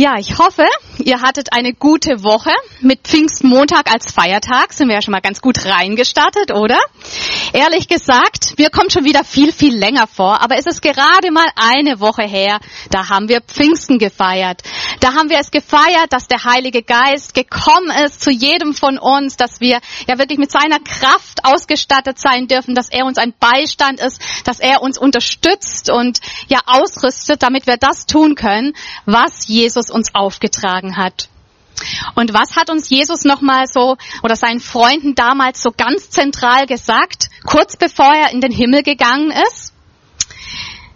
Ja, ich hoffe, ihr hattet eine gute Woche. Mit Pfingstmontag als Feiertag sind wir ja schon mal ganz gut reingestartet, oder? Ehrlich gesagt, mir kommt schon wieder viel, viel länger vor, aber es ist gerade mal eine Woche her, da haben wir Pfingsten gefeiert. Da haben wir es gefeiert, dass der Heilige Geist gekommen ist zu jedem von uns, dass wir ja wirklich mit seiner Kraft ausgestattet sein dürfen, dass er uns ein Beistand ist, dass er uns unterstützt und ja ausrüstet, damit wir das tun können, was Jesus Jesus uns aufgetragen hat. Und was hat uns Jesus nochmal so oder seinen Freunden damals so ganz zentral gesagt, kurz bevor er in den Himmel gegangen ist?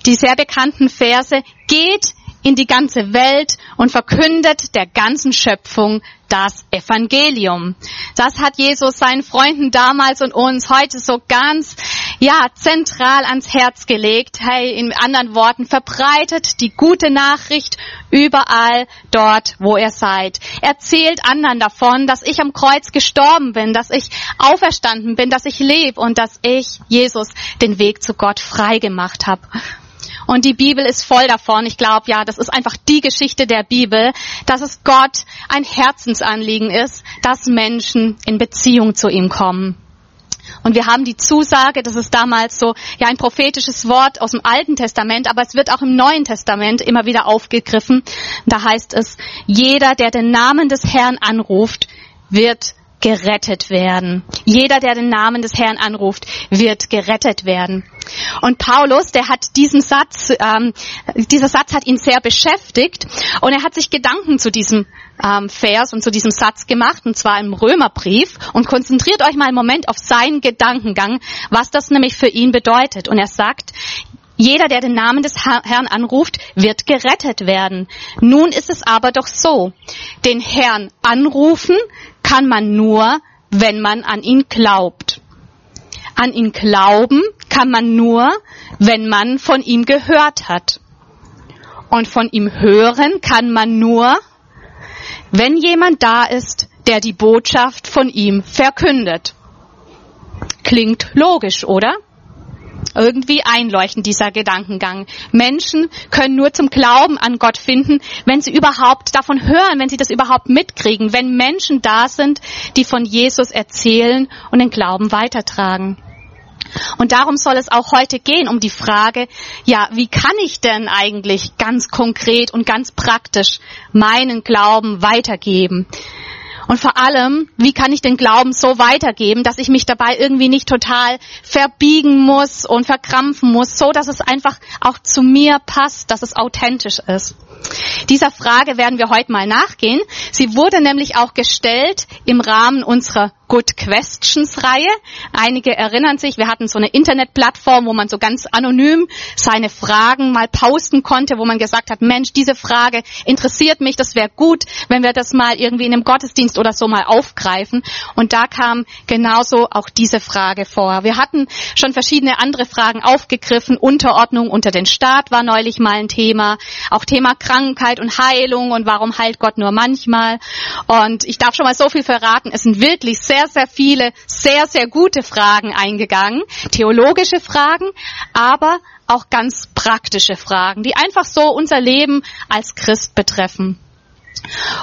Die sehr bekannten Verse, geht in die ganze Welt und verkündet der ganzen Schöpfung das Evangelium. Das hat Jesus seinen Freunden damals und uns heute so ganz, ja, zentral ans Herz gelegt. Hey, in anderen Worten, verbreitet die gute Nachricht überall dort, wo ihr seid. Erzählt anderen davon, dass ich am Kreuz gestorben bin, dass ich auferstanden bin, dass ich lebe und dass ich Jesus den Weg zu Gott frei gemacht habe. Und die Bibel ist voll davon. Ich glaube, ja, das ist einfach die Geschichte der Bibel, dass es Gott ein Herzensanliegen ist, dass Menschen in Beziehung zu ihm kommen. Und wir haben die Zusage, das ist damals so, ja, ein prophetisches Wort aus dem Alten Testament, aber es wird auch im Neuen Testament immer wieder aufgegriffen. Da heißt es, jeder, der den Namen des Herrn anruft, wird gerettet werden. Jeder, der den Namen des Herrn anruft, wird gerettet werden. Und Paulus, der hat diesen Satz, ähm, dieser Satz hat ihn sehr beschäftigt und er hat sich Gedanken zu diesem ähm, Vers und zu diesem Satz gemacht, und zwar im Römerbrief. Und konzentriert euch mal einen Moment auf seinen Gedankengang, was das nämlich für ihn bedeutet. Und er sagt, jeder, der den Namen des Herrn anruft, wird gerettet werden. Nun ist es aber doch so, den Herrn anrufen kann man nur, wenn man an ihn glaubt. An ihn glauben kann man nur, wenn man von ihm gehört hat. Und von ihm hören kann man nur, wenn jemand da ist, der die Botschaft von ihm verkündet. Klingt logisch, oder? Irgendwie einleuchten, dieser Gedankengang. Menschen können nur zum Glauben an Gott finden, wenn sie überhaupt davon hören, wenn sie das überhaupt mitkriegen, wenn Menschen da sind, die von Jesus erzählen und den Glauben weitertragen. Und darum soll es auch heute gehen, um die Frage, ja, wie kann ich denn eigentlich ganz konkret und ganz praktisch meinen Glauben weitergeben? Und vor allem, wie kann ich den Glauben so weitergeben, dass ich mich dabei irgendwie nicht total verbiegen muss und verkrampfen muss, so dass es einfach auch zu mir passt, dass es authentisch ist. Dieser Frage werden wir heute mal nachgehen. Sie wurde nämlich auch gestellt im Rahmen unserer Good Questions Reihe. Einige erinnern sich, wir hatten so eine Internetplattform, wo man so ganz anonym seine Fragen mal posten konnte, wo man gesagt hat, Mensch, diese Frage interessiert mich, das wäre gut, wenn wir das mal irgendwie in einem Gottesdienst oder so mal aufgreifen. Und da kam genauso auch diese Frage vor. Wir hatten schon verschiedene andere Fragen aufgegriffen. Unterordnung unter den Staat war neulich mal ein Thema. Auch Thema Krankheit und Heilung und warum heilt Gott nur manchmal. Und ich darf schon mal so viel verraten. Es sind wirklich sehr sehr, sehr viele sehr, sehr gute Fragen eingegangen, theologische Fragen, aber auch ganz praktische Fragen, die einfach so unser Leben als Christ betreffen.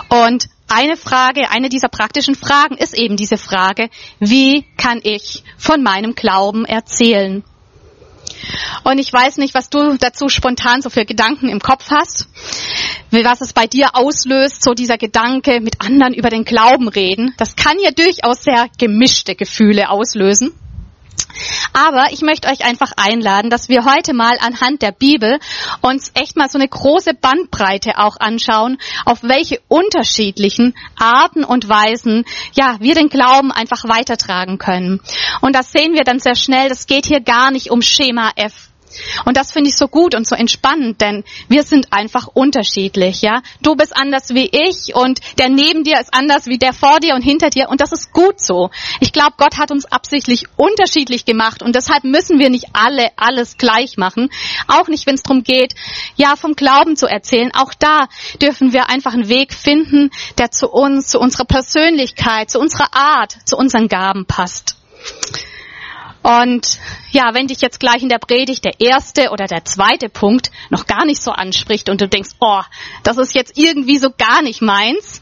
Und eine Frage, eine dieser praktischen Fragen ist eben diese Frage, wie kann ich von meinem Glauben erzählen? Und ich weiß nicht, was du dazu spontan so für Gedanken im Kopf hast was es bei dir auslöst, so dieser Gedanke, mit anderen über den Glauben reden. Das kann ja durchaus sehr gemischte Gefühle auslösen. Aber ich möchte euch einfach einladen, dass wir heute mal anhand der Bibel uns echt mal so eine große Bandbreite auch anschauen, auf welche unterschiedlichen Arten und Weisen, ja, wir den Glauben einfach weitertragen können. Und das sehen wir dann sehr schnell, das geht hier gar nicht um Schema F. Und das finde ich so gut und so entspannend, denn wir sind einfach unterschiedlich, ja. Du bist anders wie ich und der neben dir ist anders wie der vor dir und hinter dir und das ist gut so. Ich glaube, Gott hat uns absichtlich unterschiedlich gemacht und deshalb müssen wir nicht alle alles gleich machen. Auch nicht, wenn es darum geht, ja, vom Glauben zu erzählen. Auch da dürfen wir einfach einen Weg finden, der zu uns, zu unserer Persönlichkeit, zu unserer Art, zu unseren Gaben passt. Und ja, wenn dich jetzt gleich in der Predigt der erste oder der zweite Punkt noch gar nicht so anspricht und du denkst, oh, das ist jetzt irgendwie so gar nicht meins,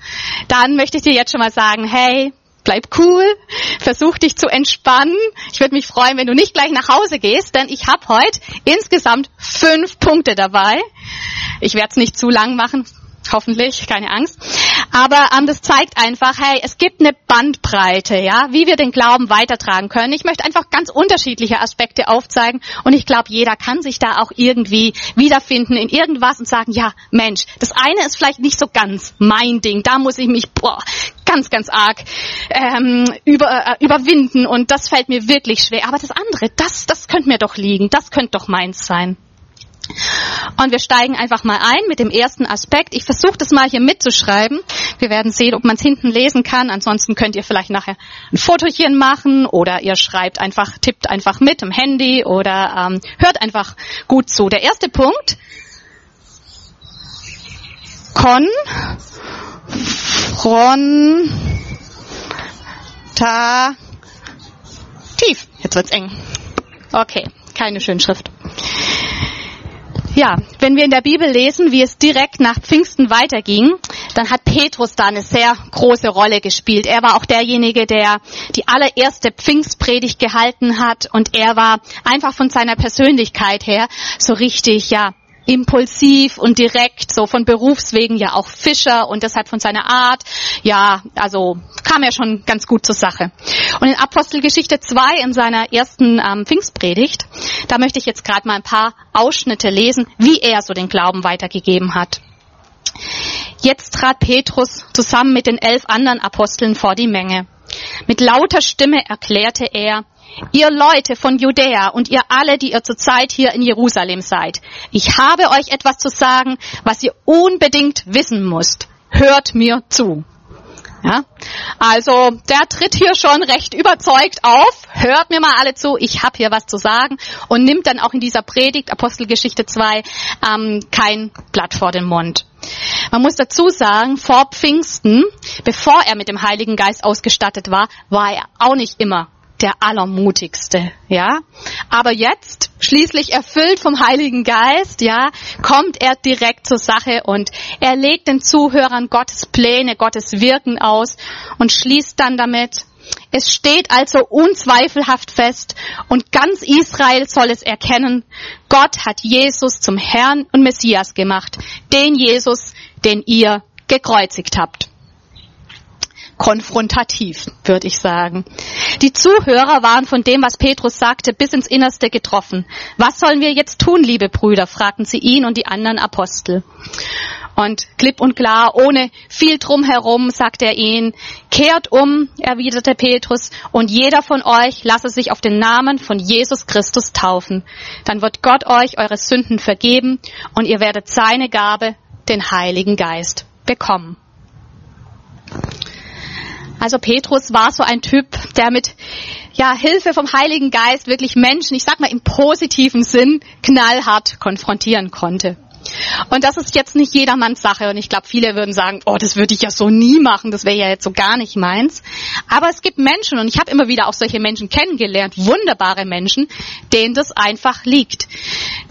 dann möchte ich dir jetzt schon mal sagen, hey, bleib cool, versuch dich zu entspannen. Ich würde mich freuen, wenn du nicht gleich nach Hause gehst, denn ich habe heute insgesamt fünf Punkte dabei. Ich werde es nicht zu lang machen, hoffentlich, keine Angst. Aber ähm, das zeigt einfach, hey, es gibt eine Bandbreite, ja, wie wir den Glauben weitertragen können. Ich möchte einfach ganz unterschiedliche Aspekte aufzeigen und ich glaube, jeder kann sich da auch irgendwie wiederfinden in irgendwas und sagen, ja, Mensch, das eine ist vielleicht nicht so ganz mein Ding, da muss ich mich boah, ganz, ganz arg ähm, über, äh, überwinden und das fällt mir wirklich schwer. Aber das andere, das, das könnte mir doch liegen, das könnte doch meins sein. Und wir steigen einfach mal ein mit dem ersten Aspekt. Ich versuche das mal hier mitzuschreiben. Wir werden sehen, ob man es hinten lesen kann. Ansonsten könnt ihr vielleicht nachher ein Fotochen machen oder ihr schreibt einfach, tippt einfach mit im Handy oder ähm, hört einfach gut zu. Der erste Punkt. Kon, fron, ta, tief. Jetzt wird's eng. Okay, keine Schönschrift. Ja, wenn wir in der Bibel lesen, wie es direkt nach Pfingsten weiterging, dann hat Petrus da eine sehr große Rolle gespielt. Er war auch derjenige, der die allererste Pfingstpredigt gehalten hat und er war einfach von seiner Persönlichkeit her so richtig, ja, impulsiv und direkt, so von Berufswegen ja auch Fischer und deshalb von seiner Art, ja, also kam er schon ganz gut zur Sache. Und in Apostelgeschichte 2 in seiner ersten ähm, Pfingstpredigt, da möchte ich jetzt gerade mal ein paar Ausschnitte lesen, wie er so den Glauben weitergegeben hat. Jetzt trat Petrus zusammen mit den elf anderen Aposteln vor die Menge. Mit lauter Stimme erklärte er, Ihr Leute von Judäa und ihr alle, die ihr zurzeit hier in Jerusalem seid, ich habe euch etwas zu sagen, was ihr unbedingt wissen müsst. Hört mir zu. Ja? Also der tritt hier schon recht überzeugt auf, hört mir mal alle zu, ich habe hier was zu sagen und nimmt dann auch in dieser Predigt, Apostelgeschichte 2, ähm, kein Blatt vor den Mund. Man muss dazu sagen, vor Pfingsten, bevor er mit dem Heiligen Geist ausgestattet war, war er auch nicht immer der Allermutigste, ja. Aber jetzt, schließlich erfüllt vom Heiligen Geist, ja, kommt er direkt zur Sache und er legt den Zuhörern Gottes Pläne, Gottes Wirken aus und schließt dann damit, es steht also unzweifelhaft fest und ganz Israel soll es erkennen, Gott hat Jesus zum Herrn und Messias gemacht, den Jesus, den ihr gekreuzigt habt konfrontativ, würde ich sagen. Die Zuhörer waren von dem, was Petrus sagte, bis ins Innerste getroffen. Was sollen wir jetzt tun, liebe Brüder? fragten sie ihn und die anderen Apostel. Und klipp und klar, ohne viel drumherum, sagte er ihnen, kehrt um, erwiderte Petrus, und jeder von euch lasse sich auf den Namen von Jesus Christus taufen. Dann wird Gott euch eure Sünden vergeben und ihr werdet seine Gabe, den Heiligen Geist, bekommen. Also Petrus war so ein Typ, der mit ja, Hilfe vom Heiligen Geist wirklich Menschen, ich sag mal im positiven Sinn, knallhart konfrontieren konnte. Und das ist jetzt nicht jedermanns Sache. Und ich glaube, viele würden sagen, oh, das würde ich ja so nie machen, das wäre ja jetzt so gar nicht meins. Aber es gibt Menschen, und ich habe immer wieder auch solche Menschen kennengelernt, wunderbare Menschen, denen das einfach liegt.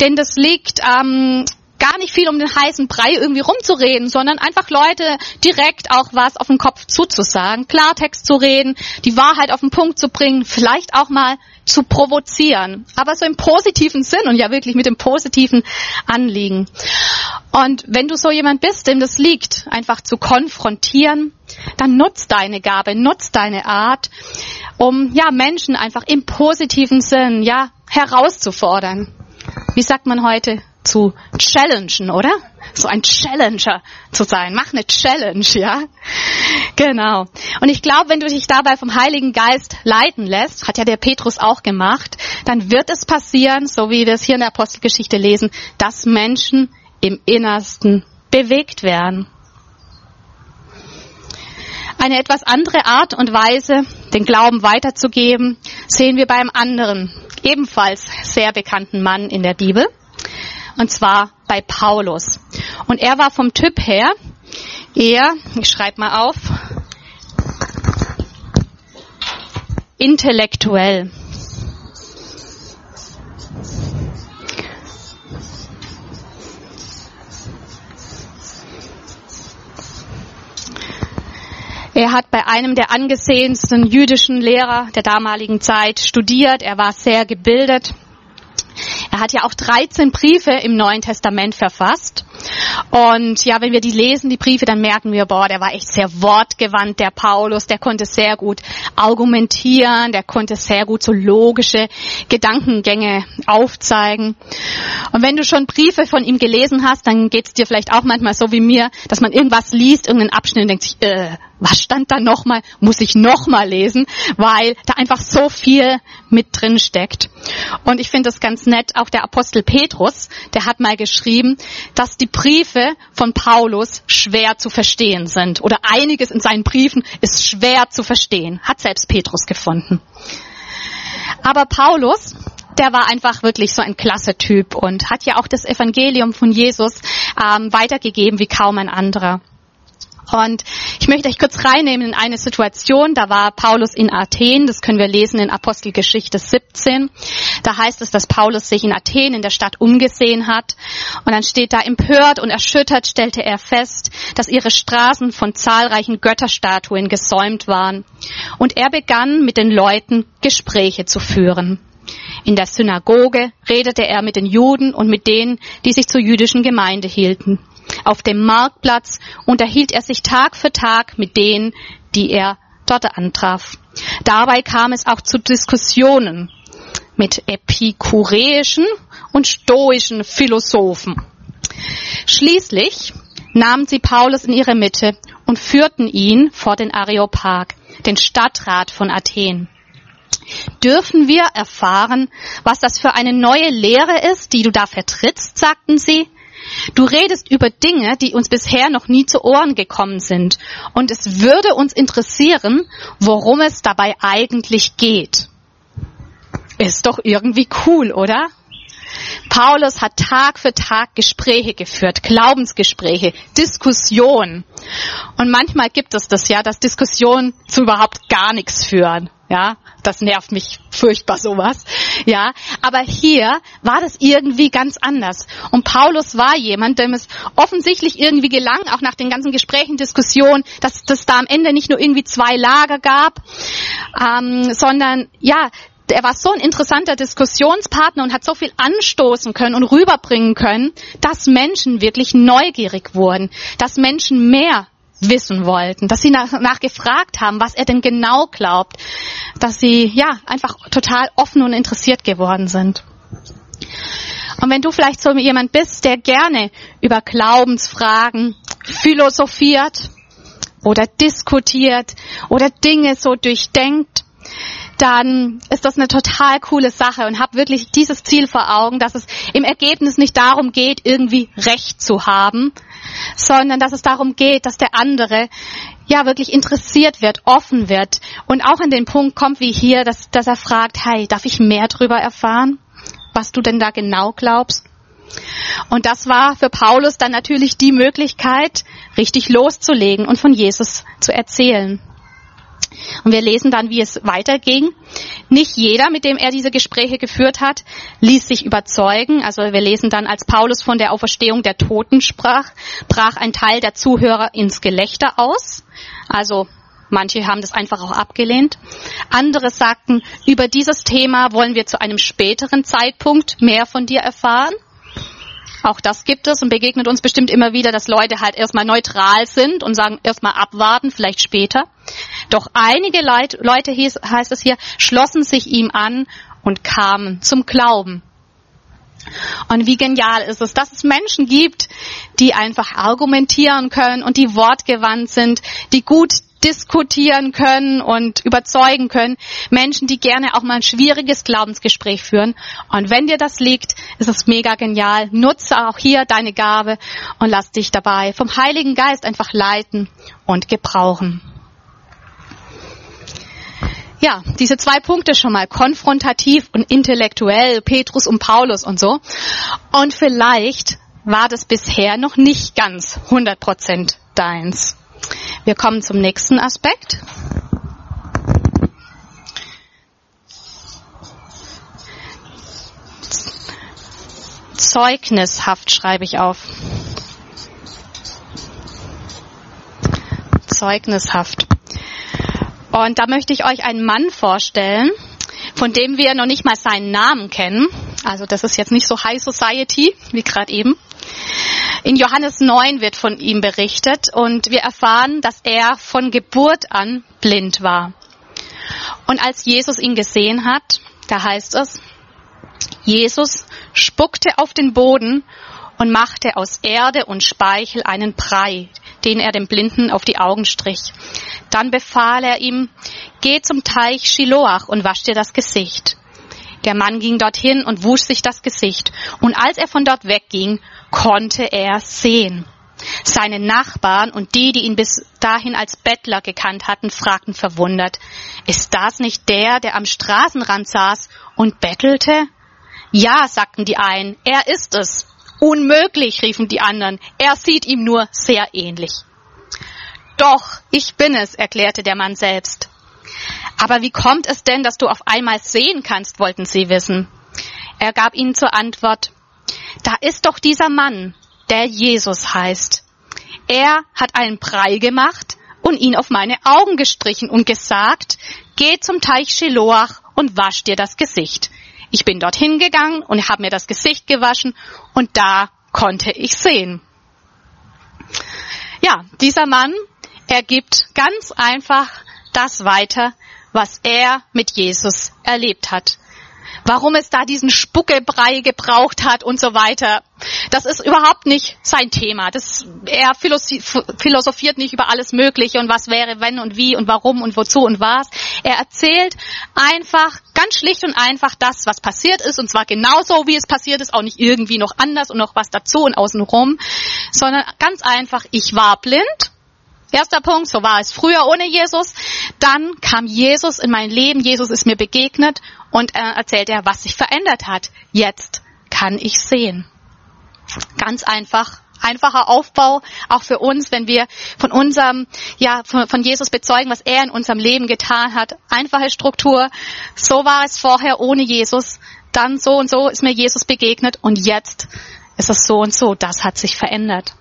Denen das liegt, ähm, gar nicht viel um den heißen Brei irgendwie rumzureden, sondern einfach Leute direkt auch was auf den Kopf zuzusagen, Klartext zu reden, die Wahrheit auf den Punkt zu bringen, vielleicht auch mal zu provozieren, aber so im positiven Sinn und ja wirklich mit dem positiven Anliegen. Und wenn du so jemand bist, dem das liegt, einfach zu konfrontieren, dann nutzt deine Gabe, nutzt deine Art, um ja Menschen einfach im positiven Sinn ja herauszufordern. Wie sagt man heute? Zu challengen, oder? So ein Challenger zu sein. Mach eine Challenge, ja? Genau. Und ich glaube, wenn du dich dabei vom Heiligen Geist leiten lässt, hat ja der Petrus auch gemacht, dann wird es passieren, so wie wir es hier in der Apostelgeschichte lesen, dass Menschen im Innersten bewegt werden. Eine etwas andere Art und Weise, den Glauben weiterzugeben, sehen wir beim anderen, ebenfalls sehr bekannten Mann in der Bibel und zwar bei Paulus. Und er war vom Typ her eher, ich schreibe mal auf, intellektuell. Er hat bei einem der angesehensten jüdischen Lehrer der damaligen Zeit studiert. Er war sehr gebildet. Er hat ja auch 13 Briefe im Neuen Testament verfasst. Und ja, wenn wir die lesen, die Briefe, dann merken wir, boah, der war echt sehr wortgewandt, der Paulus, der konnte sehr gut argumentieren, der konnte sehr gut so logische Gedankengänge aufzeigen. Und wenn du schon Briefe von ihm gelesen hast, dann geht es dir vielleicht auch manchmal so wie mir, dass man irgendwas liest, irgendeinen Abschnitt und denkt sich, äh, was stand da nochmal? Muss ich nochmal lesen, weil da einfach so viel mit drin steckt. Und ich finde das ganz nett. Auch der Apostel Petrus, der hat mal geschrieben, dass die Briefe von Paulus schwer zu verstehen sind. Oder einiges in seinen Briefen ist schwer zu verstehen. Hat selbst Petrus gefunden. Aber Paulus, der war einfach wirklich so ein klasse Typ und hat ja auch das Evangelium von Jesus ähm, weitergegeben wie kaum ein anderer. Und ich möchte euch kurz reinnehmen in eine Situation. Da war Paulus in Athen. Das können wir lesen in Apostelgeschichte 17. Da heißt es, dass Paulus sich in Athen in der Stadt umgesehen hat. Und dann steht da, empört und erschüttert stellte er fest, dass ihre Straßen von zahlreichen Götterstatuen gesäumt waren. Und er begann mit den Leuten Gespräche zu führen. In der Synagoge redete er mit den Juden und mit denen, die sich zur jüdischen Gemeinde hielten. Auf dem Marktplatz unterhielt er sich Tag für Tag mit denen, die er dort antraf. Dabei kam es auch zu Diskussionen mit epikureischen und stoischen Philosophen. Schließlich nahmen sie Paulus in ihre Mitte und führten ihn vor den Areopag, den Stadtrat von Athen. Dürfen wir erfahren, was das für eine neue Lehre ist, die du da vertrittst, sagten sie. Du redest über Dinge, die uns bisher noch nie zu Ohren gekommen sind. Und es würde uns interessieren, worum es dabei eigentlich geht. Ist doch irgendwie cool, oder? Paulus hat Tag für Tag Gespräche geführt, Glaubensgespräche, Diskussionen. Und manchmal gibt es das ja, dass Diskussionen zu überhaupt gar nichts führen. Ja, das nervt mich furchtbar sowas. Ja, aber hier war das irgendwie ganz anders. Und Paulus war jemand, dem es offensichtlich irgendwie gelang, auch nach den ganzen Gesprächen, Diskussionen, dass das da am Ende nicht nur irgendwie zwei Lager gab, ähm, sondern ja, er war so ein interessanter Diskussionspartner und hat so viel anstoßen können und rüberbringen können, dass Menschen wirklich neugierig wurden, dass Menschen mehr wissen wollten, dass sie nach, nach gefragt haben, was er denn genau glaubt, dass sie ja einfach total offen und interessiert geworden sind. Und wenn du vielleicht so jemand bist, der gerne über Glaubensfragen philosophiert oder diskutiert oder Dinge so durchdenkt, dann ist das eine total coole Sache und hab wirklich dieses Ziel vor Augen, dass es im Ergebnis nicht darum geht, irgendwie Recht zu haben, sondern dass es darum geht, dass der andere ja wirklich interessiert wird, offen wird und auch an den Punkt kommt wie hier, dass, dass er fragt, hey, darf ich mehr darüber erfahren, was du denn da genau glaubst? Und das war für Paulus dann natürlich die Möglichkeit, richtig loszulegen und von Jesus zu erzählen. Und wir lesen dann, wie es weiterging. Nicht jeder, mit dem er diese Gespräche geführt hat, ließ sich überzeugen. Also wir lesen dann, als Paulus von der Auferstehung der Toten sprach, brach ein Teil der Zuhörer ins Gelächter aus. Also Manche haben das einfach auch abgelehnt. Andere sagten, über dieses Thema wollen wir zu einem späteren Zeitpunkt mehr von dir erfahren. Auch das gibt es und begegnet uns bestimmt immer wieder, dass Leute halt erstmal neutral sind und sagen, erstmal abwarten, vielleicht später. Doch einige Leute, hieß, heißt es hier, schlossen sich ihm an und kamen zum Glauben. Und wie genial ist es, dass es Menschen gibt, die einfach argumentieren können und die wortgewandt sind, die gut diskutieren können und überzeugen können. Menschen, die gerne auch mal ein schwieriges Glaubensgespräch führen. Und wenn dir das liegt, ist es mega genial. Nutze auch hier deine Gabe und lass dich dabei vom Heiligen Geist einfach leiten und gebrauchen. Ja, diese zwei Punkte schon mal, konfrontativ und intellektuell, Petrus und Paulus und so. Und vielleicht war das bisher noch nicht ganz 100 Prozent deins. Wir kommen zum nächsten Aspekt. Zeugnishaft schreibe ich auf. Zeugnishaft. Und da möchte ich euch einen Mann vorstellen, von dem wir noch nicht mal seinen Namen kennen. Also das ist jetzt nicht so High Society wie gerade eben. In Johannes 9 wird von ihm berichtet und wir erfahren, dass er von Geburt an blind war. Und als Jesus ihn gesehen hat, da heißt es, Jesus spuckte auf den Boden und machte aus Erde und Speichel einen Brei, den er dem Blinden auf die Augen strich. Dann befahl er ihm, geh zum Teich Shiloach und wasch dir das Gesicht. Der Mann ging dorthin und wusch sich das Gesicht. Und als er von dort wegging, konnte er sehen. Seine Nachbarn und die, die ihn bis dahin als Bettler gekannt hatten, fragten verwundert, ist das nicht der, der am Straßenrand saß und bettelte? Ja, sagten die einen, er ist es. Unmöglich, riefen die anderen, er sieht ihm nur sehr ähnlich. Doch, ich bin es, erklärte der Mann selbst. Aber wie kommt es denn, dass du auf einmal sehen kannst, wollten sie wissen. Er gab ihnen zur Antwort, da ist doch dieser Mann, der Jesus heißt. Er hat einen Brei gemacht und ihn auf meine Augen gestrichen und gesagt, geh zum Teich Shiloach und wasch dir das Gesicht. Ich bin dorthin gegangen und habe mir das Gesicht gewaschen und da konnte ich sehen. Ja, dieser Mann, er gibt ganz einfach das weiter, was er mit Jesus erlebt hat warum es da diesen Spuckebrei gebraucht hat und so weiter. Das ist überhaupt nicht sein Thema. Das, er philosophiert nicht über alles Mögliche und was wäre, wenn und wie und warum und wozu und was. Er erzählt einfach ganz schlicht und einfach das, was passiert ist und zwar genauso, wie es passiert ist, auch nicht irgendwie noch anders und noch was dazu und außenrum, sondern ganz einfach, ich war blind Erster Punkt, so war es früher ohne Jesus. Dann kam Jesus in mein Leben, Jesus ist mir begegnet und er erzählt er, was sich verändert hat. Jetzt kann ich sehen. Ganz einfach, einfacher Aufbau, auch für uns, wenn wir von unserem, ja, von, von Jesus bezeugen, was er in unserem Leben getan hat. Einfache Struktur. So war es vorher ohne Jesus. Dann so und so ist mir Jesus begegnet und jetzt ist es so und so. Das hat sich verändert.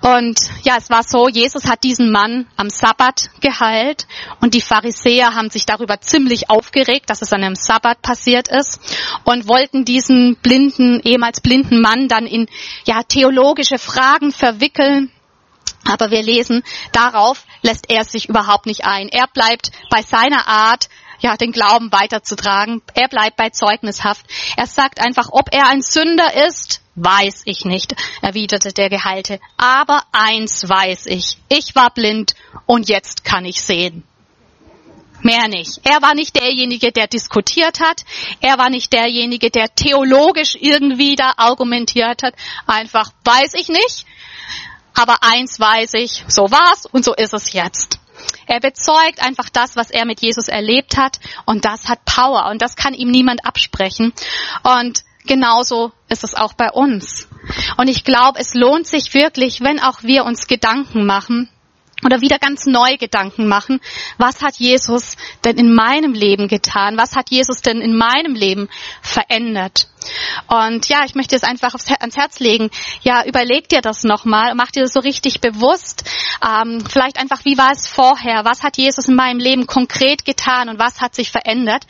Und ja, es war so, Jesus hat diesen Mann am Sabbat geheilt und die Pharisäer haben sich darüber ziemlich aufgeregt, dass es an einem Sabbat passiert ist und wollten diesen blinden, ehemals blinden Mann dann in ja, theologische Fragen verwickeln. Aber wir lesen, darauf lässt er sich überhaupt nicht ein. Er bleibt bei seiner Art, ja, den Glauben weiterzutragen. Er bleibt bei Zeugnishaft. Er sagt einfach, ob er ein Sünder ist, weiß ich nicht, erwiderte der Geheilte. Aber eins weiß ich. Ich war blind und jetzt kann ich sehen. Mehr nicht. Er war nicht derjenige, der diskutiert hat. Er war nicht derjenige, der theologisch irgendwie da argumentiert hat. Einfach weiß ich nicht. Aber eins weiß ich, so war's und so ist es jetzt. Er bezeugt einfach das, was er mit Jesus erlebt hat und das hat Power und das kann ihm niemand absprechen. Und genauso ist es auch bei uns. Und ich glaube, es lohnt sich wirklich, wenn auch wir uns Gedanken machen, oder wieder ganz neu Gedanken machen. Was hat Jesus denn in meinem Leben getan? Was hat Jesus denn in meinem Leben verändert? Und ja, ich möchte es einfach ans Herz legen. Ja, überleg dir das nochmal, mach dir das so richtig bewusst. Ähm, vielleicht einfach, wie war es vorher? Was hat Jesus in meinem Leben konkret getan und was hat sich verändert?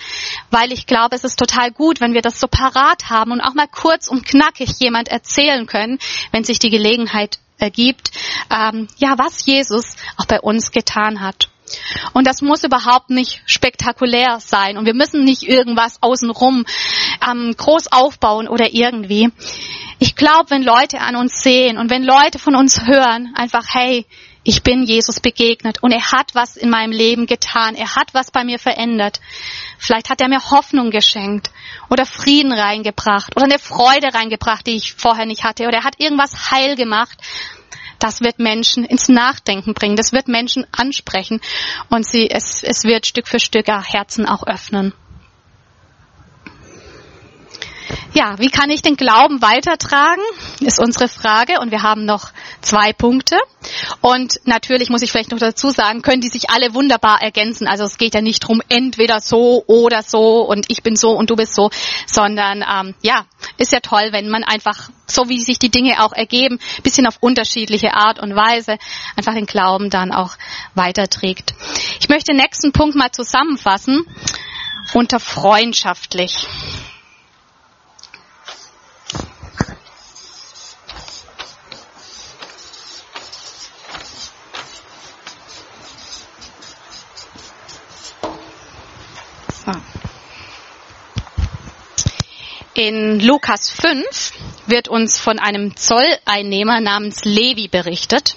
Weil ich glaube, es ist total gut, wenn wir das so parat haben und auch mal kurz und knackig jemand erzählen können, wenn sich die Gelegenheit ergibt, ähm, ja, was Jesus auch bei uns getan hat. Und das muss überhaupt nicht spektakulär sein. Und wir müssen nicht irgendwas außenrum ähm, groß aufbauen oder irgendwie. Ich glaube, wenn Leute an uns sehen und wenn Leute von uns hören, einfach, hey, ich bin Jesus begegnet und er hat was in meinem Leben getan. Er hat was bei mir verändert. Vielleicht hat er mir Hoffnung geschenkt oder Frieden reingebracht oder eine Freude reingebracht, die ich vorher nicht hatte oder er hat irgendwas heil gemacht. Das wird Menschen ins Nachdenken bringen. Das wird Menschen ansprechen und sie, es, es wird Stück für Stück Herzen auch öffnen. Ja, wie kann ich den Glauben weitertragen, ist unsere Frage. Und wir haben noch zwei Punkte. Und natürlich muss ich vielleicht noch dazu sagen, können die sich alle wunderbar ergänzen. Also es geht ja nicht drum, entweder so oder so und ich bin so und du bist so, sondern ähm, ja, ist ja toll, wenn man einfach, so wie sich die Dinge auch ergeben, bisschen auf unterschiedliche Art und Weise einfach den Glauben dann auch weiterträgt. Ich möchte den nächsten Punkt mal zusammenfassen unter freundschaftlich. In Lukas 5 wird uns von einem Zolleinnehmer namens Levi berichtet.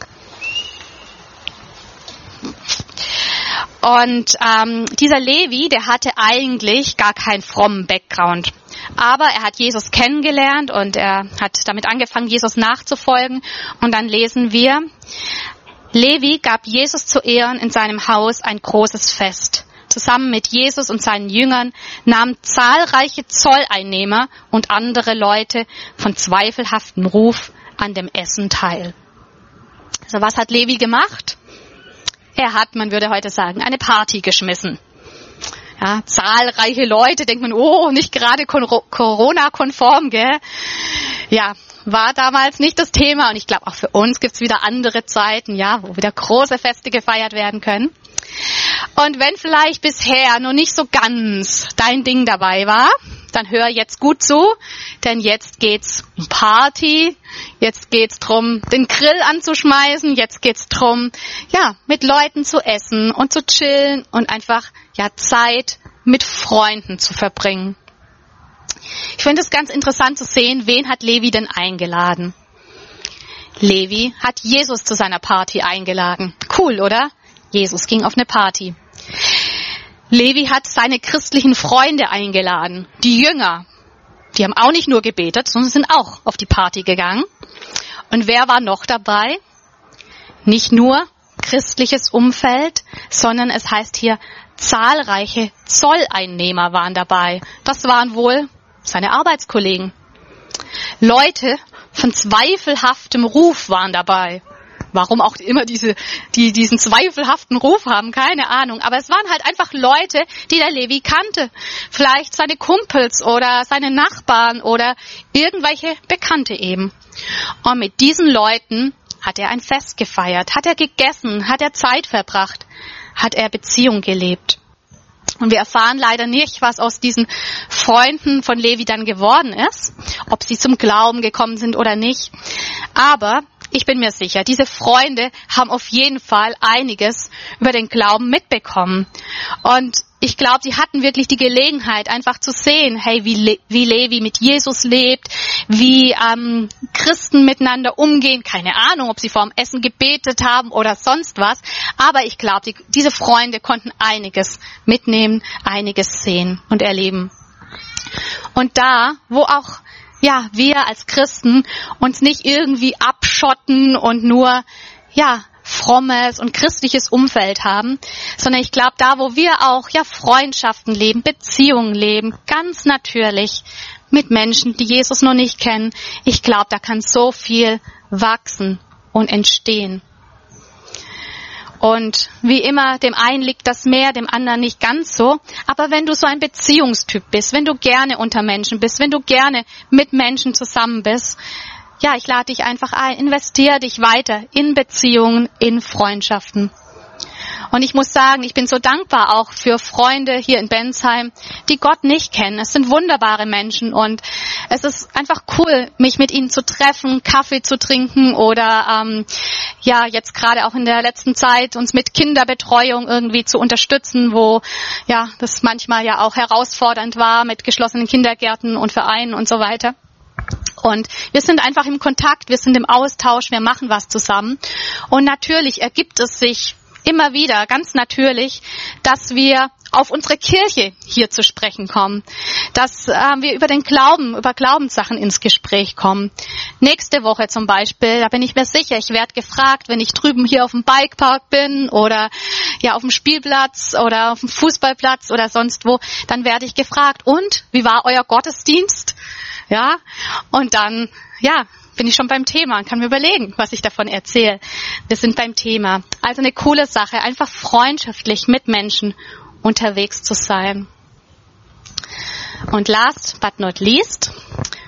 Und ähm, dieser Levi, der hatte eigentlich gar keinen frommen Background. Aber er hat Jesus kennengelernt und er hat damit angefangen, Jesus nachzufolgen. Und dann lesen wir, Levi gab Jesus zu Ehren in seinem Haus ein großes Fest zusammen mit Jesus und seinen Jüngern nahmen zahlreiche Zolleinnehmer und andere Leute von zweifelhaftem Ruf an dem Essen teil. Also was hat Levi gemacht? Er hat, man würde heute sagen, eine Party geschmissen. Ja, zahlreiche Leute, denkt man, oh, nicht gerade Corona-konform, gell? Ja, war damals nicht das Thema und ich glaube auch für uns gibt's wieder andere Zeiten, ja, wo wieder große Feste gefeiert werden können. Und wenn vielleicht bisher noch nicht so ganz dein Ding dabei war, dann hör jetzt gut zu, denn jetzt geht's um Party, jetzt geht's drum, den Grill anzuschmeißen, jetzt geht's drum, ja, mit Leuten zu essen und zu chillen und einfach, ja, Zeit mit Freunden zu verbringen. Ich finde es ganz interessant zu sehen, wen hat Levi denn eingeladen? Levi hat Jesus zu seiner Party eingeladen. Cool, oder? Jesus ging auf eine Party. Levi hat seine christlichen Freunde eingeladen, die Jünger. Die haben auch nicht nur gebetet, sondern sind auch auf die Party gegangen. Und wer war noch dabei? Nicht nur christliches Umfeld, sondern es heißt hier, zahlreiche Zolleinnehmer waren dabei. Das waren wohl seine Arbeitskollegen. Leute von zweifelhaftem Ruf waren dabei. Warum auch immer diese, die diesen zweifelhaften Ruf haben, keine Ahnung. Aber es waren halt einfach Leute, die der Levi kannte. Vielleicht seine Kumpels oder seine Nachbarn oder irgendwelche Bekannte eben. Und mit diesen Leuten hat er ein Fest gefeiert, hat er gegessen, hat er Zeit verbracht, hat er Beziehung gelebt. Und wir erfahren leider nicht, was aus diesen Freunden von Levi dann geworden ist, ob sie zum Glauben gekommen sind oder nicht. Aber ich bin mir sicher, diese Freunde haben auf jeden Fall einiges über den Glauben mitbekommen. Und ich glaube, sie hatten wirklich die Gelegenheit, einfach zu sehen, hey, wie, Le wie Levi mit Jesus lebt, wie ähm, Christen miteinander umgehen. Keine Ahnung, ob sie vor dem Essen gebetet haben oder sonst was. Aber ich glaube, die, diese Freunde konnten einiges mitnehmen, einiges sehen und erleben. Und da, wo auch ja, wir als Christen uns nicht irgendwie abschotten und nur, ja, frommes und christliches Umfeld haben, sondern ich glaube, da, wo wir auch, ja, Freundschaften leben, Beziehungen leben, ganz natürlich mit Menschen, die Jesus noch nicht kennen, ich glaube, da kann so viel wachsen und entstehen. Und wie immer, dem einen liegt das mehr, dem anderen nicht ganz so. Aber wenn du so ein Beziehungstyp bist, wenn du gerne unter Menschen bist, wenn du gerne mit Menschen zusammen bist, ja, ich lade dich einfach ein, investier dich weiter in Beziehungen, in Freundschaften. Und ich muss sagen, ich bin so dankbar auch für Freunde hier in Bensheim, die Gott nicht kennen. Es sind wunderbare Menschen und es ist einfach cool, mich mit ihnen zu treffen, Kaffee zu trinken oder ähm, ja jetzt gerade auch in der letzten Zeit uns mit Kinderbetreuung irgendwie zu unterstützen, wo ja das manchmal ja auch herausfordernd war mit geschlossenen Kindergärten und Vereinen und so weiter. Und wir sind einfach im Kontakt, wir sind im Austausch, wir machen was zusammen. Und natürlich ergibt es sich immer wieder ganz natürlich, dass wir auf unsere Kirche hier zu sprechen kommen, dass äh, wir über den Glauben, über Glaubenssachen ins Gespräch kommen. Nächste Woche zum Beispiel, da bin ich mir sicher, ich werde gefragt, wenn ich drüben hier auf dem Bikepark bin oder ja auf dem Spielplatz oder auf dem Fußballplatz oder sonst wo, dann werde ich gefragt, und wie war euer Gottesdienst? Ja, und dann, ja, bin ich schon beim Thema und kann mir überlegen, was ich davon erzähle. Wir sind beim Thema. Also eine coole Sache, einfach freundschaftlich mit Menschen unterwegs zu sein. Und last but not least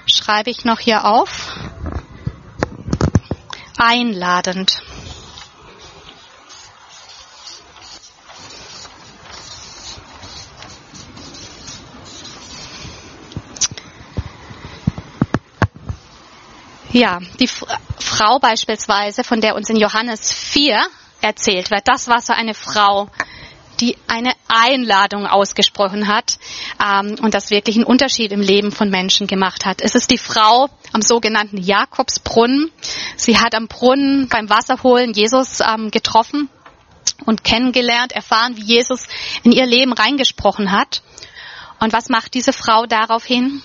schreibe ich noch hier auf, einladend. Ja, die Frau beispielsweise, von der uns in Johannes 4 erzählt wird, das war so eine Frau, die eine Einladung ausgesprochen hat ähm, und das wirklich einen Unterschied im Leben von Menschen gemacht hat. Es ist die Frau am sogenannten Jakobsbrunnen. Sie hat am Brunnen beim Wasserholen Jesus ähm, getroffen und kennengelernt, erfahren, wie Jesus in ihr Leben reingesprochen hat. Und was macht diese Frau daraufhin?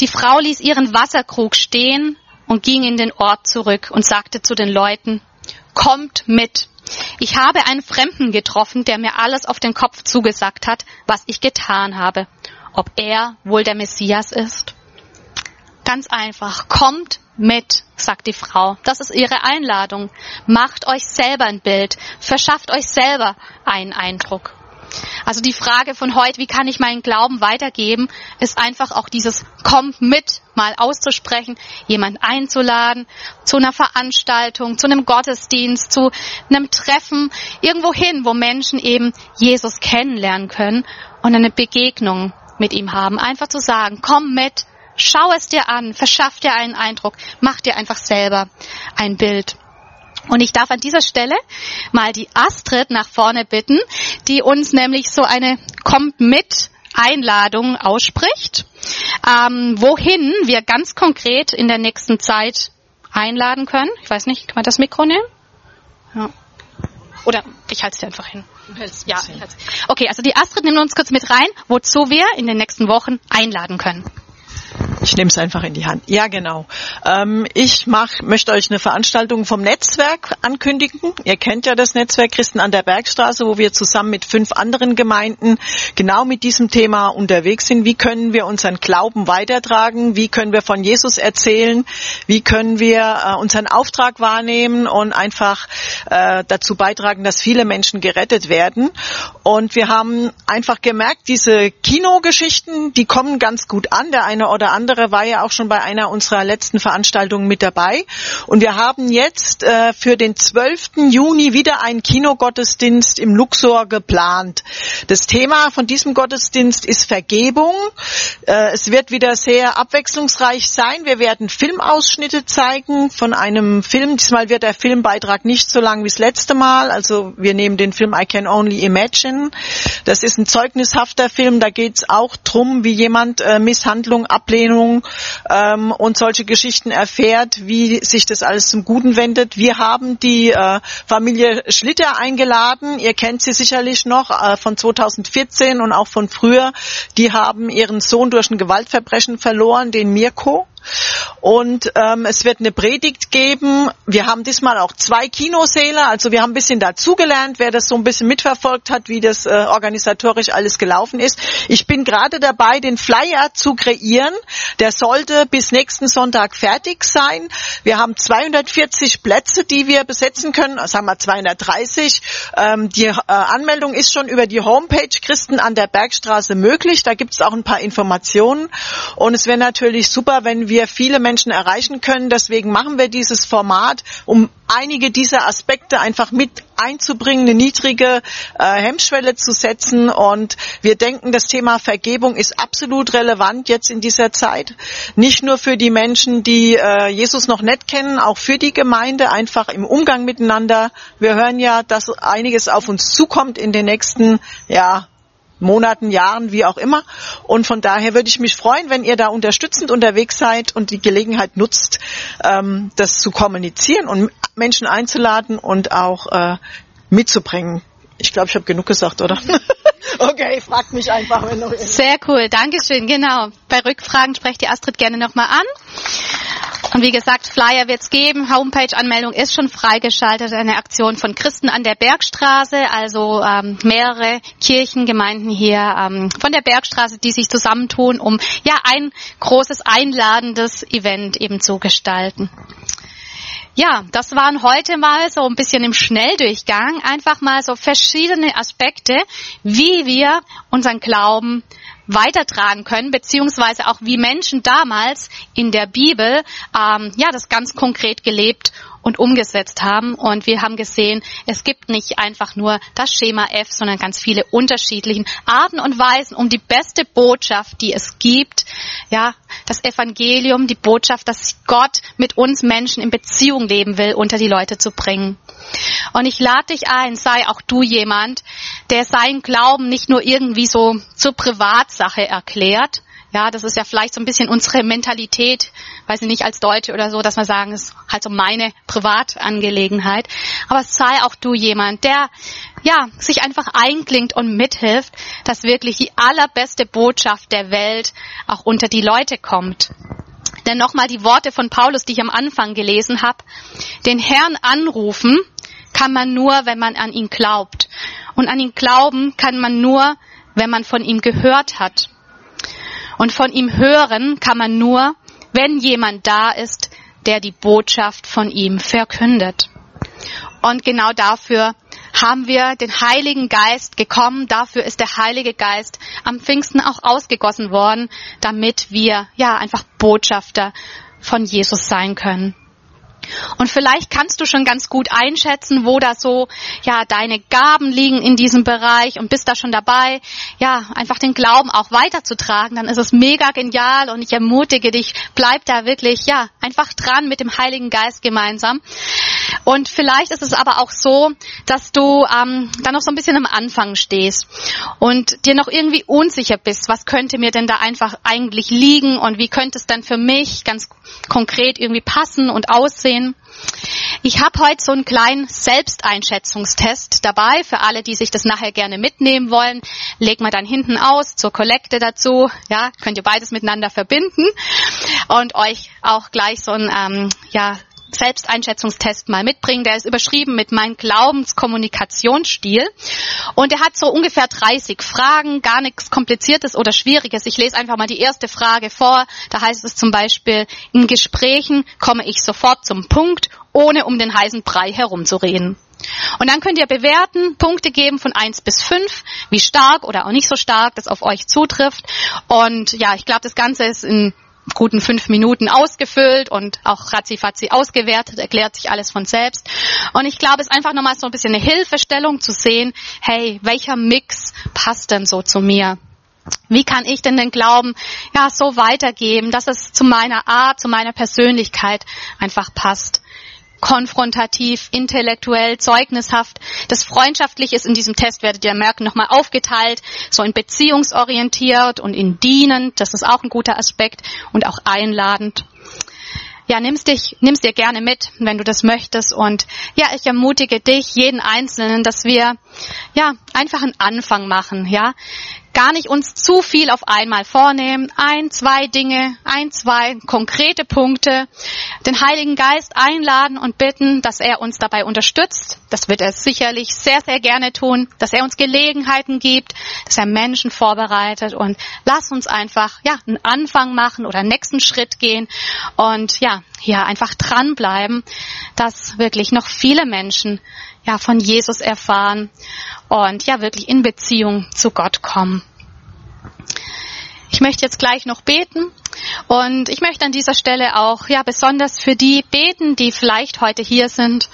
Die Frau ließ ihren Wasserkrug stehen und ging in den Ort zurück und sagte zu den Leuten, kommt mit. Ich habe einen Fremden getroffen, der mir alles auf den Kopf zugesagt hat, was ich getan habe. Ob er wohl der Messias ist? Ganz einfach, kommt mit, sagt die Frau. Das ist ihre Einladung. Macht euch selber ein Bild, verschafft euch selber einen Eindruck. Also die Frage von heute, wie kann ich meinen Glauben weitergeben, ist einfach auch dieses kommt mit mal auszusprechen, jemand einzuladen zu einer Veranstaltung, zu einem Gottesdienst, zu einem Treffen, irgendwo hin, wo Menschen eben Jesus kennenlernen können und eine Begegnung mit ihm haben. Einfach zu sagen, komm mit, schau es dir an, verschaff dir einen Eindruck, mach dir einfach selber ein Bild. Und ich darf an dieser Stelle mal die Astrid nach vorne bitten, die uns nämlich so eine Kommt mit Einladung ausspricht, ähm, wohin wir ganz konkret in der nächsten Zeit einladen können. Ich weiß nicht, kann man das Mikro nehmen? Ja. Oder ich halte es dir einfach hin. Ja, ich okay, also die Astrid nimmt uns kurz mit rein, wozu wir in den nächsten Wochen einladen können. Ich nehme es einfach in die Hand. Ja, genau. Ähm, ich mach, möchte euch eine Veranstaltung vom Netzwerk ankündigen. Ihr kennt ja das Netzwerk Christen an der Bergstraße, wo wir zusammen mit fünf anderen Gemeinden genau mit diesem Thema unterwegs sind. Wie können wir unseren Glauben weitertragen? Wie können wir von Jesus erzählen? Wie können wir äh, unseren Auftrag wahrnehmen und einfach äh, dazu beitragen, dass viele Menschen gerettet werden? Und wir haben einfach gemerkt, diese Kinogeschichten, die kommen ganz gut an. Der eine oder andere andere war ja auch schon bei einer unserer letzten Veranstaltungen mit dabei. Und wir haben jetzt äh, für den 12. Juni wieder einen Kinogottesdienst im Luxor geplant. Das Thema von diesem Gottesdienst ist Vergebung. Äh, es wird wieder sehr abwechslungsreich sein. Wir werden Filmausschnitte zeigen von einem Film. Diesmal wird der Filmbeitrag nicht so lang wie das letzte Mal. Also wir nehmen den Film I Can Only Imagine. Das ist ein zeugnishafter Film. Da geht es auch drum, wie jemand äh, Misshandlung, Ablehnung Begegnung ähm, und solche Geschichten erfährt, wie sich das alles zum Guten wendet. Wir haben die äh, Familie Schlitter eingeladen. Ihr kennt sie sicherlich noch äh, von 2014 und auch von früher. Die haben ihren Sohn durch ein Gewaltverbrechen verloren, den Mirko. Und ähm, es wird eine Predigt geben. Wir haben diesmal auch zwei Kinosäle, also wir haben ein bisschen dazugelernt, wer das so ein bisschen mitverfolgt hat, wie das äh, organisatorisch alles gelaufen ist. Ich bin gerade dabei, den Flyer zu kreieren. Der sollte bis nächsten Sonntag fertig sein. Wir haben 240 Plätze, die wir besetzen können, sagen wir 230. Ähm, die äh, Anmeldung ist schon über die Homepage Christen an der Bergstraße möglich. Da gibt es auch ein paar Informationen. Und es wäre natürlich super, wenn wir wir viele Menschen erreichen können. Deswegen machen wir dieses Format, um einige dieser Aspekte einfach mit einzubringen, eine niedrige äh, Hemmschwelle zu setzen. Und wir denken, das Thema Vergebung ist absolut relevant jetzt in dieser Zeit. Nicht nur für die Menschen, die äh, Jesus noch nicht kennen, auch für die Gemeinde, einfach im Umgang miteinander. Wir hören ja, dass einiges auf uns zukommt in den nächsten, ja, Monaten, Jahren, wie auch immer. Und von daher würde ich mich freuen, wenn ihr da unterstützend unterwegs seid und die Gelegenheit nutzt, ähm, das zu kommunizieren und Menschen einzuladen und auch äh, mitzubringen. Ich glaube, ich habe genug gesagt, oder? okay, fragt mich einfach, wenn noch Sehr cool, Dankeschön, genau. Bei Rückfragen sprecht die Astrid gerne nochmal an. Und wie gesagt, Flyer wird's geben. Homepage-Anmeldung ist schon freigeschaltet. Eine Aktion von Christen an der Bergstraße, also ähm, mehrere Kirchengemeinden hier ähm, von der Bergstraße, die sich zusammentun, um ja ein großes einladendes Event eben zu gestalten. Ja, das waren heute mal so ein bisschen im Schnelldurchgang einfach mal so verschiedene Aspekte, wie wir unseren Glauben weitertragen können, beziehungsweise auch wie Menschen damals in der Bibel ähm, ja das ganz konkret gelebt und umgesetzt haben. Und wir haben gesehen, es gibt nicht einfach nur das Schema F, sondern ganz viele unterschiedliche Arten und Weisen, um die beste Botschaft, die es gibt, ja, das Evangelium, die Botschaft, dass Gott mit uns Menschen in Beziehung leben will, unter die Leute zu bringen. Und ich lade dich ein, sei auch du jemand, der seinen Glauben nicht nur irgendwie so zur Privatsache erklärt, ja, das ist ja vielleicht so ein bisschen unsere Mentalität, weiß ich nicht, als Deutsche oder so, dass wir sagen, es ist halt so meine Privatangelegenheit. Aber sei auch du jemand, der, ja, sich einfach einklingt und mithilft, dass wirklich die allerbeste Botschaft der Welt auch unter die Leute kommt. Denn nochmal die Worte von Paulus, die ich am Anfang gelesen habe. Den Herrn anrufen kann man nur, wenn man an ihn glaubt. Und an ihn glauben kann man nur, wenn man von ihm gehört hat. Und von ihm hören kann man nur, wenn jemand da ist, der die Botschaft von ihm verkündet. Und genau dafür haben wir den Heiligen Geist gekommen. Dafür ist der Heilige Geist am Pfingsten auch ausgegossen worden, damit wir ja einfach Botschafter von Jesus sein können. Und vielleicht kannst du schon ganz gut einschätzen, wo da so, ja, deine Gaben liegen in diesem Bereich und bist da schon dabei, ja, einfach den Glauben auch weiterzutragen. Dann ist es mega genial und ich ermutige dich, bleib da wirklich, ja, einfach dran mit dem Heiligen Geist gemeinsam. Und vielleicht ist es aber auch so, dass du ähm, da noch so ein bisschen am Anfang stehst und dir noch irgendwie unsicher bist, was könnte mir denn da einfach eigentlich liegen und wie könnte es dann für mich ganz konkret irgendwie passen und aussehen. Ich habe heute so einen kleinen Selbsteinschätzungstest dabei für alle, die sich das nachher gerne mitnehmen wollen. Leg mal dann hinten aus zur Kollekte dazu. Ja, könnt ihr beides miteinander verbinden und euch auch gleich so ein ähm, ja Selbsteinschätzungstest mal mitbringen. Der ist überschrieben mit mein Glaubenskommunikationsstil. Und er hat so ungefähr 30 Fragen, gar nichts Kompliziertes oder Schwieriges. Ich lese einfach mal die erste Frage vor. Da heißt es zum Beispiel, in Gesprächen komme ich sofort zum Punkt, ohne um den heißen Brei herumzureden. Und dann könnt ihr bewerten, Punkte geben von eins bis fünf, wie stark oder auch nicht so stark das auf euch zutrifft. Und ja, ich glaube, das Ganze ist in guten fünf Minuten ausgefüllt und auch ratzifatzi ausgewertet, erklärt sich alles von selbst. Und ich glaube, es ist einfach nochmal so ein bisschen eine Hilfestellung zu sehen, hey, welcher Mix passt denn so zu mir? Wie kann ich denn den Glauben ja so weitergeben, dass es zu meiner Art, zu meiner Persönlichkeit einfach passt? Konfrontativ, intellektuell, zeugnishaft. Das Freundschaftliche ist in diesem Test, werdet ihr merken, nochmal aufgeteilt, so in beziehungsorientiert und in dienend, das ist auch ein guter Aspekt und auch einladend. Ja, nimmst dich, nimmst dir gerne mit, wenn du das möchtest. Und ja, ich ermutige dich, jeden Einzelnen, dass wir ja einfach einen Anfang machen. Ja, gar nicht uns zu viel auf einmal vornehmen. Ein, zwei Dinge, ein, zwei konkrete Punkte. Den Heiligen Geist einladen und bitten, dass er uns dabei unterstützt. Das wird er sicherlich sehr, sehr gerne tun, dass er uns Gelegenheiten gibt, dass er Menschen vorbereitet und lass uns einfach, ja, einen Anfang machen oder nächsten Schritt gehen und ja, hier einfach dranbleiben, dass wirklich noch viele Menschen ja, von Jesus erfahren und ja, wirklich in Beziehung zu Gott kommen. Ich möchte jetzt gleich noch beten und ich möchte an dieser Stelle auch ja besonders für die beten, die vielleicht heute hier sind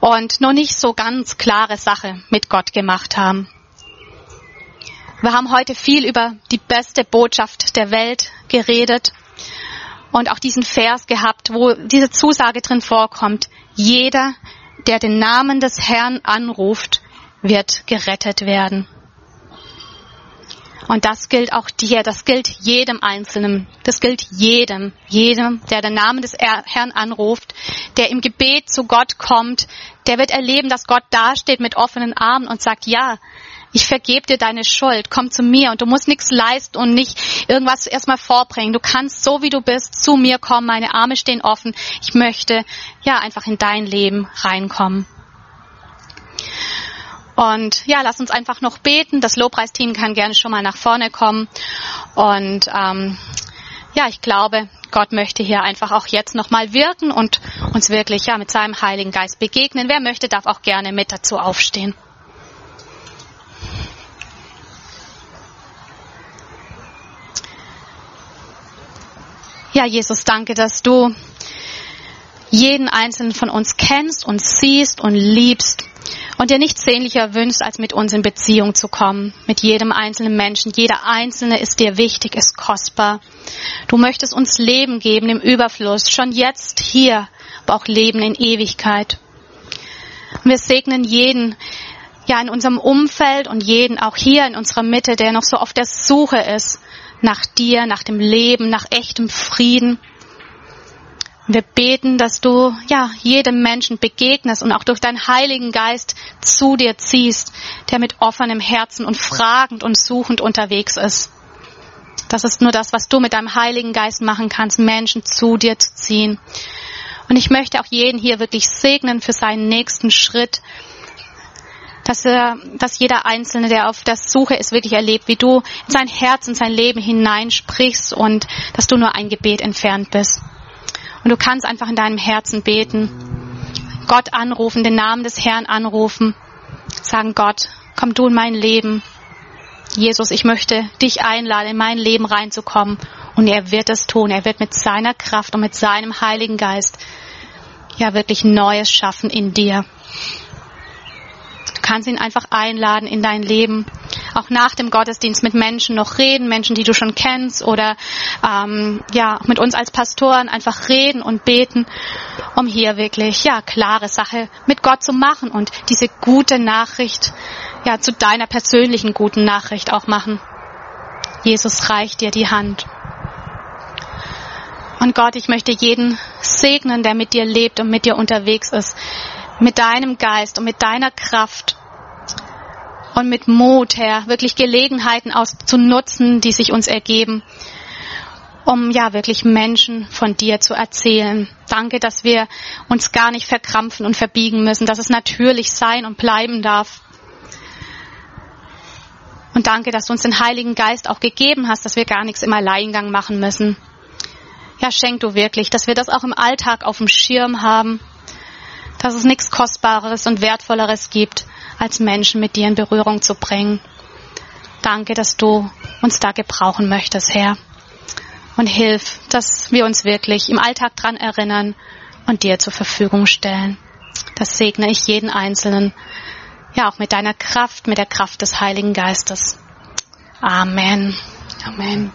und noch nicht so ganz klare Sache mit Gott gemacht haben. Wir haben heute viel über die beste Botschaft der Welt geredet und auch diesen Vers gehabt, wo diese Zusage drin vorkommt. Jeder, der den Namen des Herrn anruft, wird gerettet werden. Und das gilt auch dir, das gilt jedem Einzelnen, das gilt jedem, jedem, der den Namen des Herrn anruft, der im Gebet zu Gott kommt, der wird erleben, dass Gott dasteht mit offenen Armen und sagt, ja, Ich vergebe dir deine Schuld. Komm zu mir und du musst nichts leisten und nicht irgendwas erstmal vorbringen. Du kannst so wie du bist zu mir kommen. Meine Arme stehen offen. Ich möchte ja einfach in dein Leben reinkommen. Und ja, lass uns einfach noch beten. Das Lobpreisteam kann gerne schon mal nach vorne kommen. Und ähm, ja, ich glaube, Gott möchte hier einfach auch jetzt nochmal wirken und uns wirklich ja mit seinem Heiligen Geist begegnen. Wer möchte, darf auch gerne mit dazu aufstehen. Ja, Jesus, danke, dass du jeden einzelnen von uns kennst und siehst und liebst und dir nichts sehnlicher wünschst, als mit uns in Beziehung zu kommen. Mit jedem einzelnen Menschen. Jeder einzelne ist dir wichtig, ist kostbar. Du möchtest uns Leben geben im Überfluss, schon jetzt hier, aber auch Leben in Ewigkeit. Und wir segnen jeden, ja, in unserem Umfeld und jeden auch hier in unserer Mitte, der noch so auf der Suche ist nach dir, nach dem Leben, nach echtem Frieden. Wir beten, dass du ja jedem Menschen begegnest und auch durch deinen Heiligen Geist zu dir ziehst, der mit offenem Herzen und fragend und suchend unterwegs ist. Das ist nur das, was du mit deinem Heiligen Geist machen kannst, Menschen zu dir zu ziehen. Und ich möchte auch jeden hier wirklich segnen für seinen nächsten Schritt, dass, er, dass jeder Einzelne, der auf der Suche ist, wirklich erlebt, wie du in sein Herz und sein Leben hineinsprichst und dass du nur ein Gebet entfernt bist. Und du kannst einfach in deinem Herzen beten, Gott anrufen, den Namen des Herrn anrufen, sagen Gott, komm du in mein Leben. Jesus, ich möchte dich einladen, in mein Leben reinzukommen. Und er wird es tun. Er wird mit seiner Kraft und mit seinem Heiligen Geist ja wirklich Neues schaffen in dir kannst ihn einfach einladen in dein Leben. Auch nach dem Gottesdienst mit Menschen noch reden, Menschen, die du schon kennst oder ähm, ja mit uns als Pastoren einfach reden und beten, um hier wirklich ja klare Sache mit Gott zu machen und diese gute Nachricht ja zu deiner persönlichen guten Nachricht auch machen. Jesus reicht dir die Hand. Und Gott, ich möchte jeden segnen, der mit dir lebt und mit dir unterwegs ist mit deinem Geist und mit deiner Kraft und mit Mut, Herr, wirklich Gelegenheiten auszunutzen, die sich uns ergeben, um ja wirklich Menschen von dir zu erzählen. Danke, dass wir uns gar nicht verkrampfen und verbiegen müssen, dass es natürlich sein und bleiben darf. Und danke, dass du uns den Heiligen Geist auch gegeben hast, dass wir gar nichts im Alleingang machen müssen. Ja, schenk du wirklich, dass wir das auch im Alltag auf dem Schirm haben dass es nichts Kostbareres und Wertvolleres gibt, als Menschen mit dir in Berührung zu bringen. Danke, dass du uns da gebrauchen möchtest, Herr. Und hilf, dass wir uns wirklich im Alltag dran erinnern und dir zur Verfügung stellen. Das segne ich jeden Einzelnen, ja auch mit deiner Kraft, mit der Kraft des Heiligen Geistes. Amen. Amen.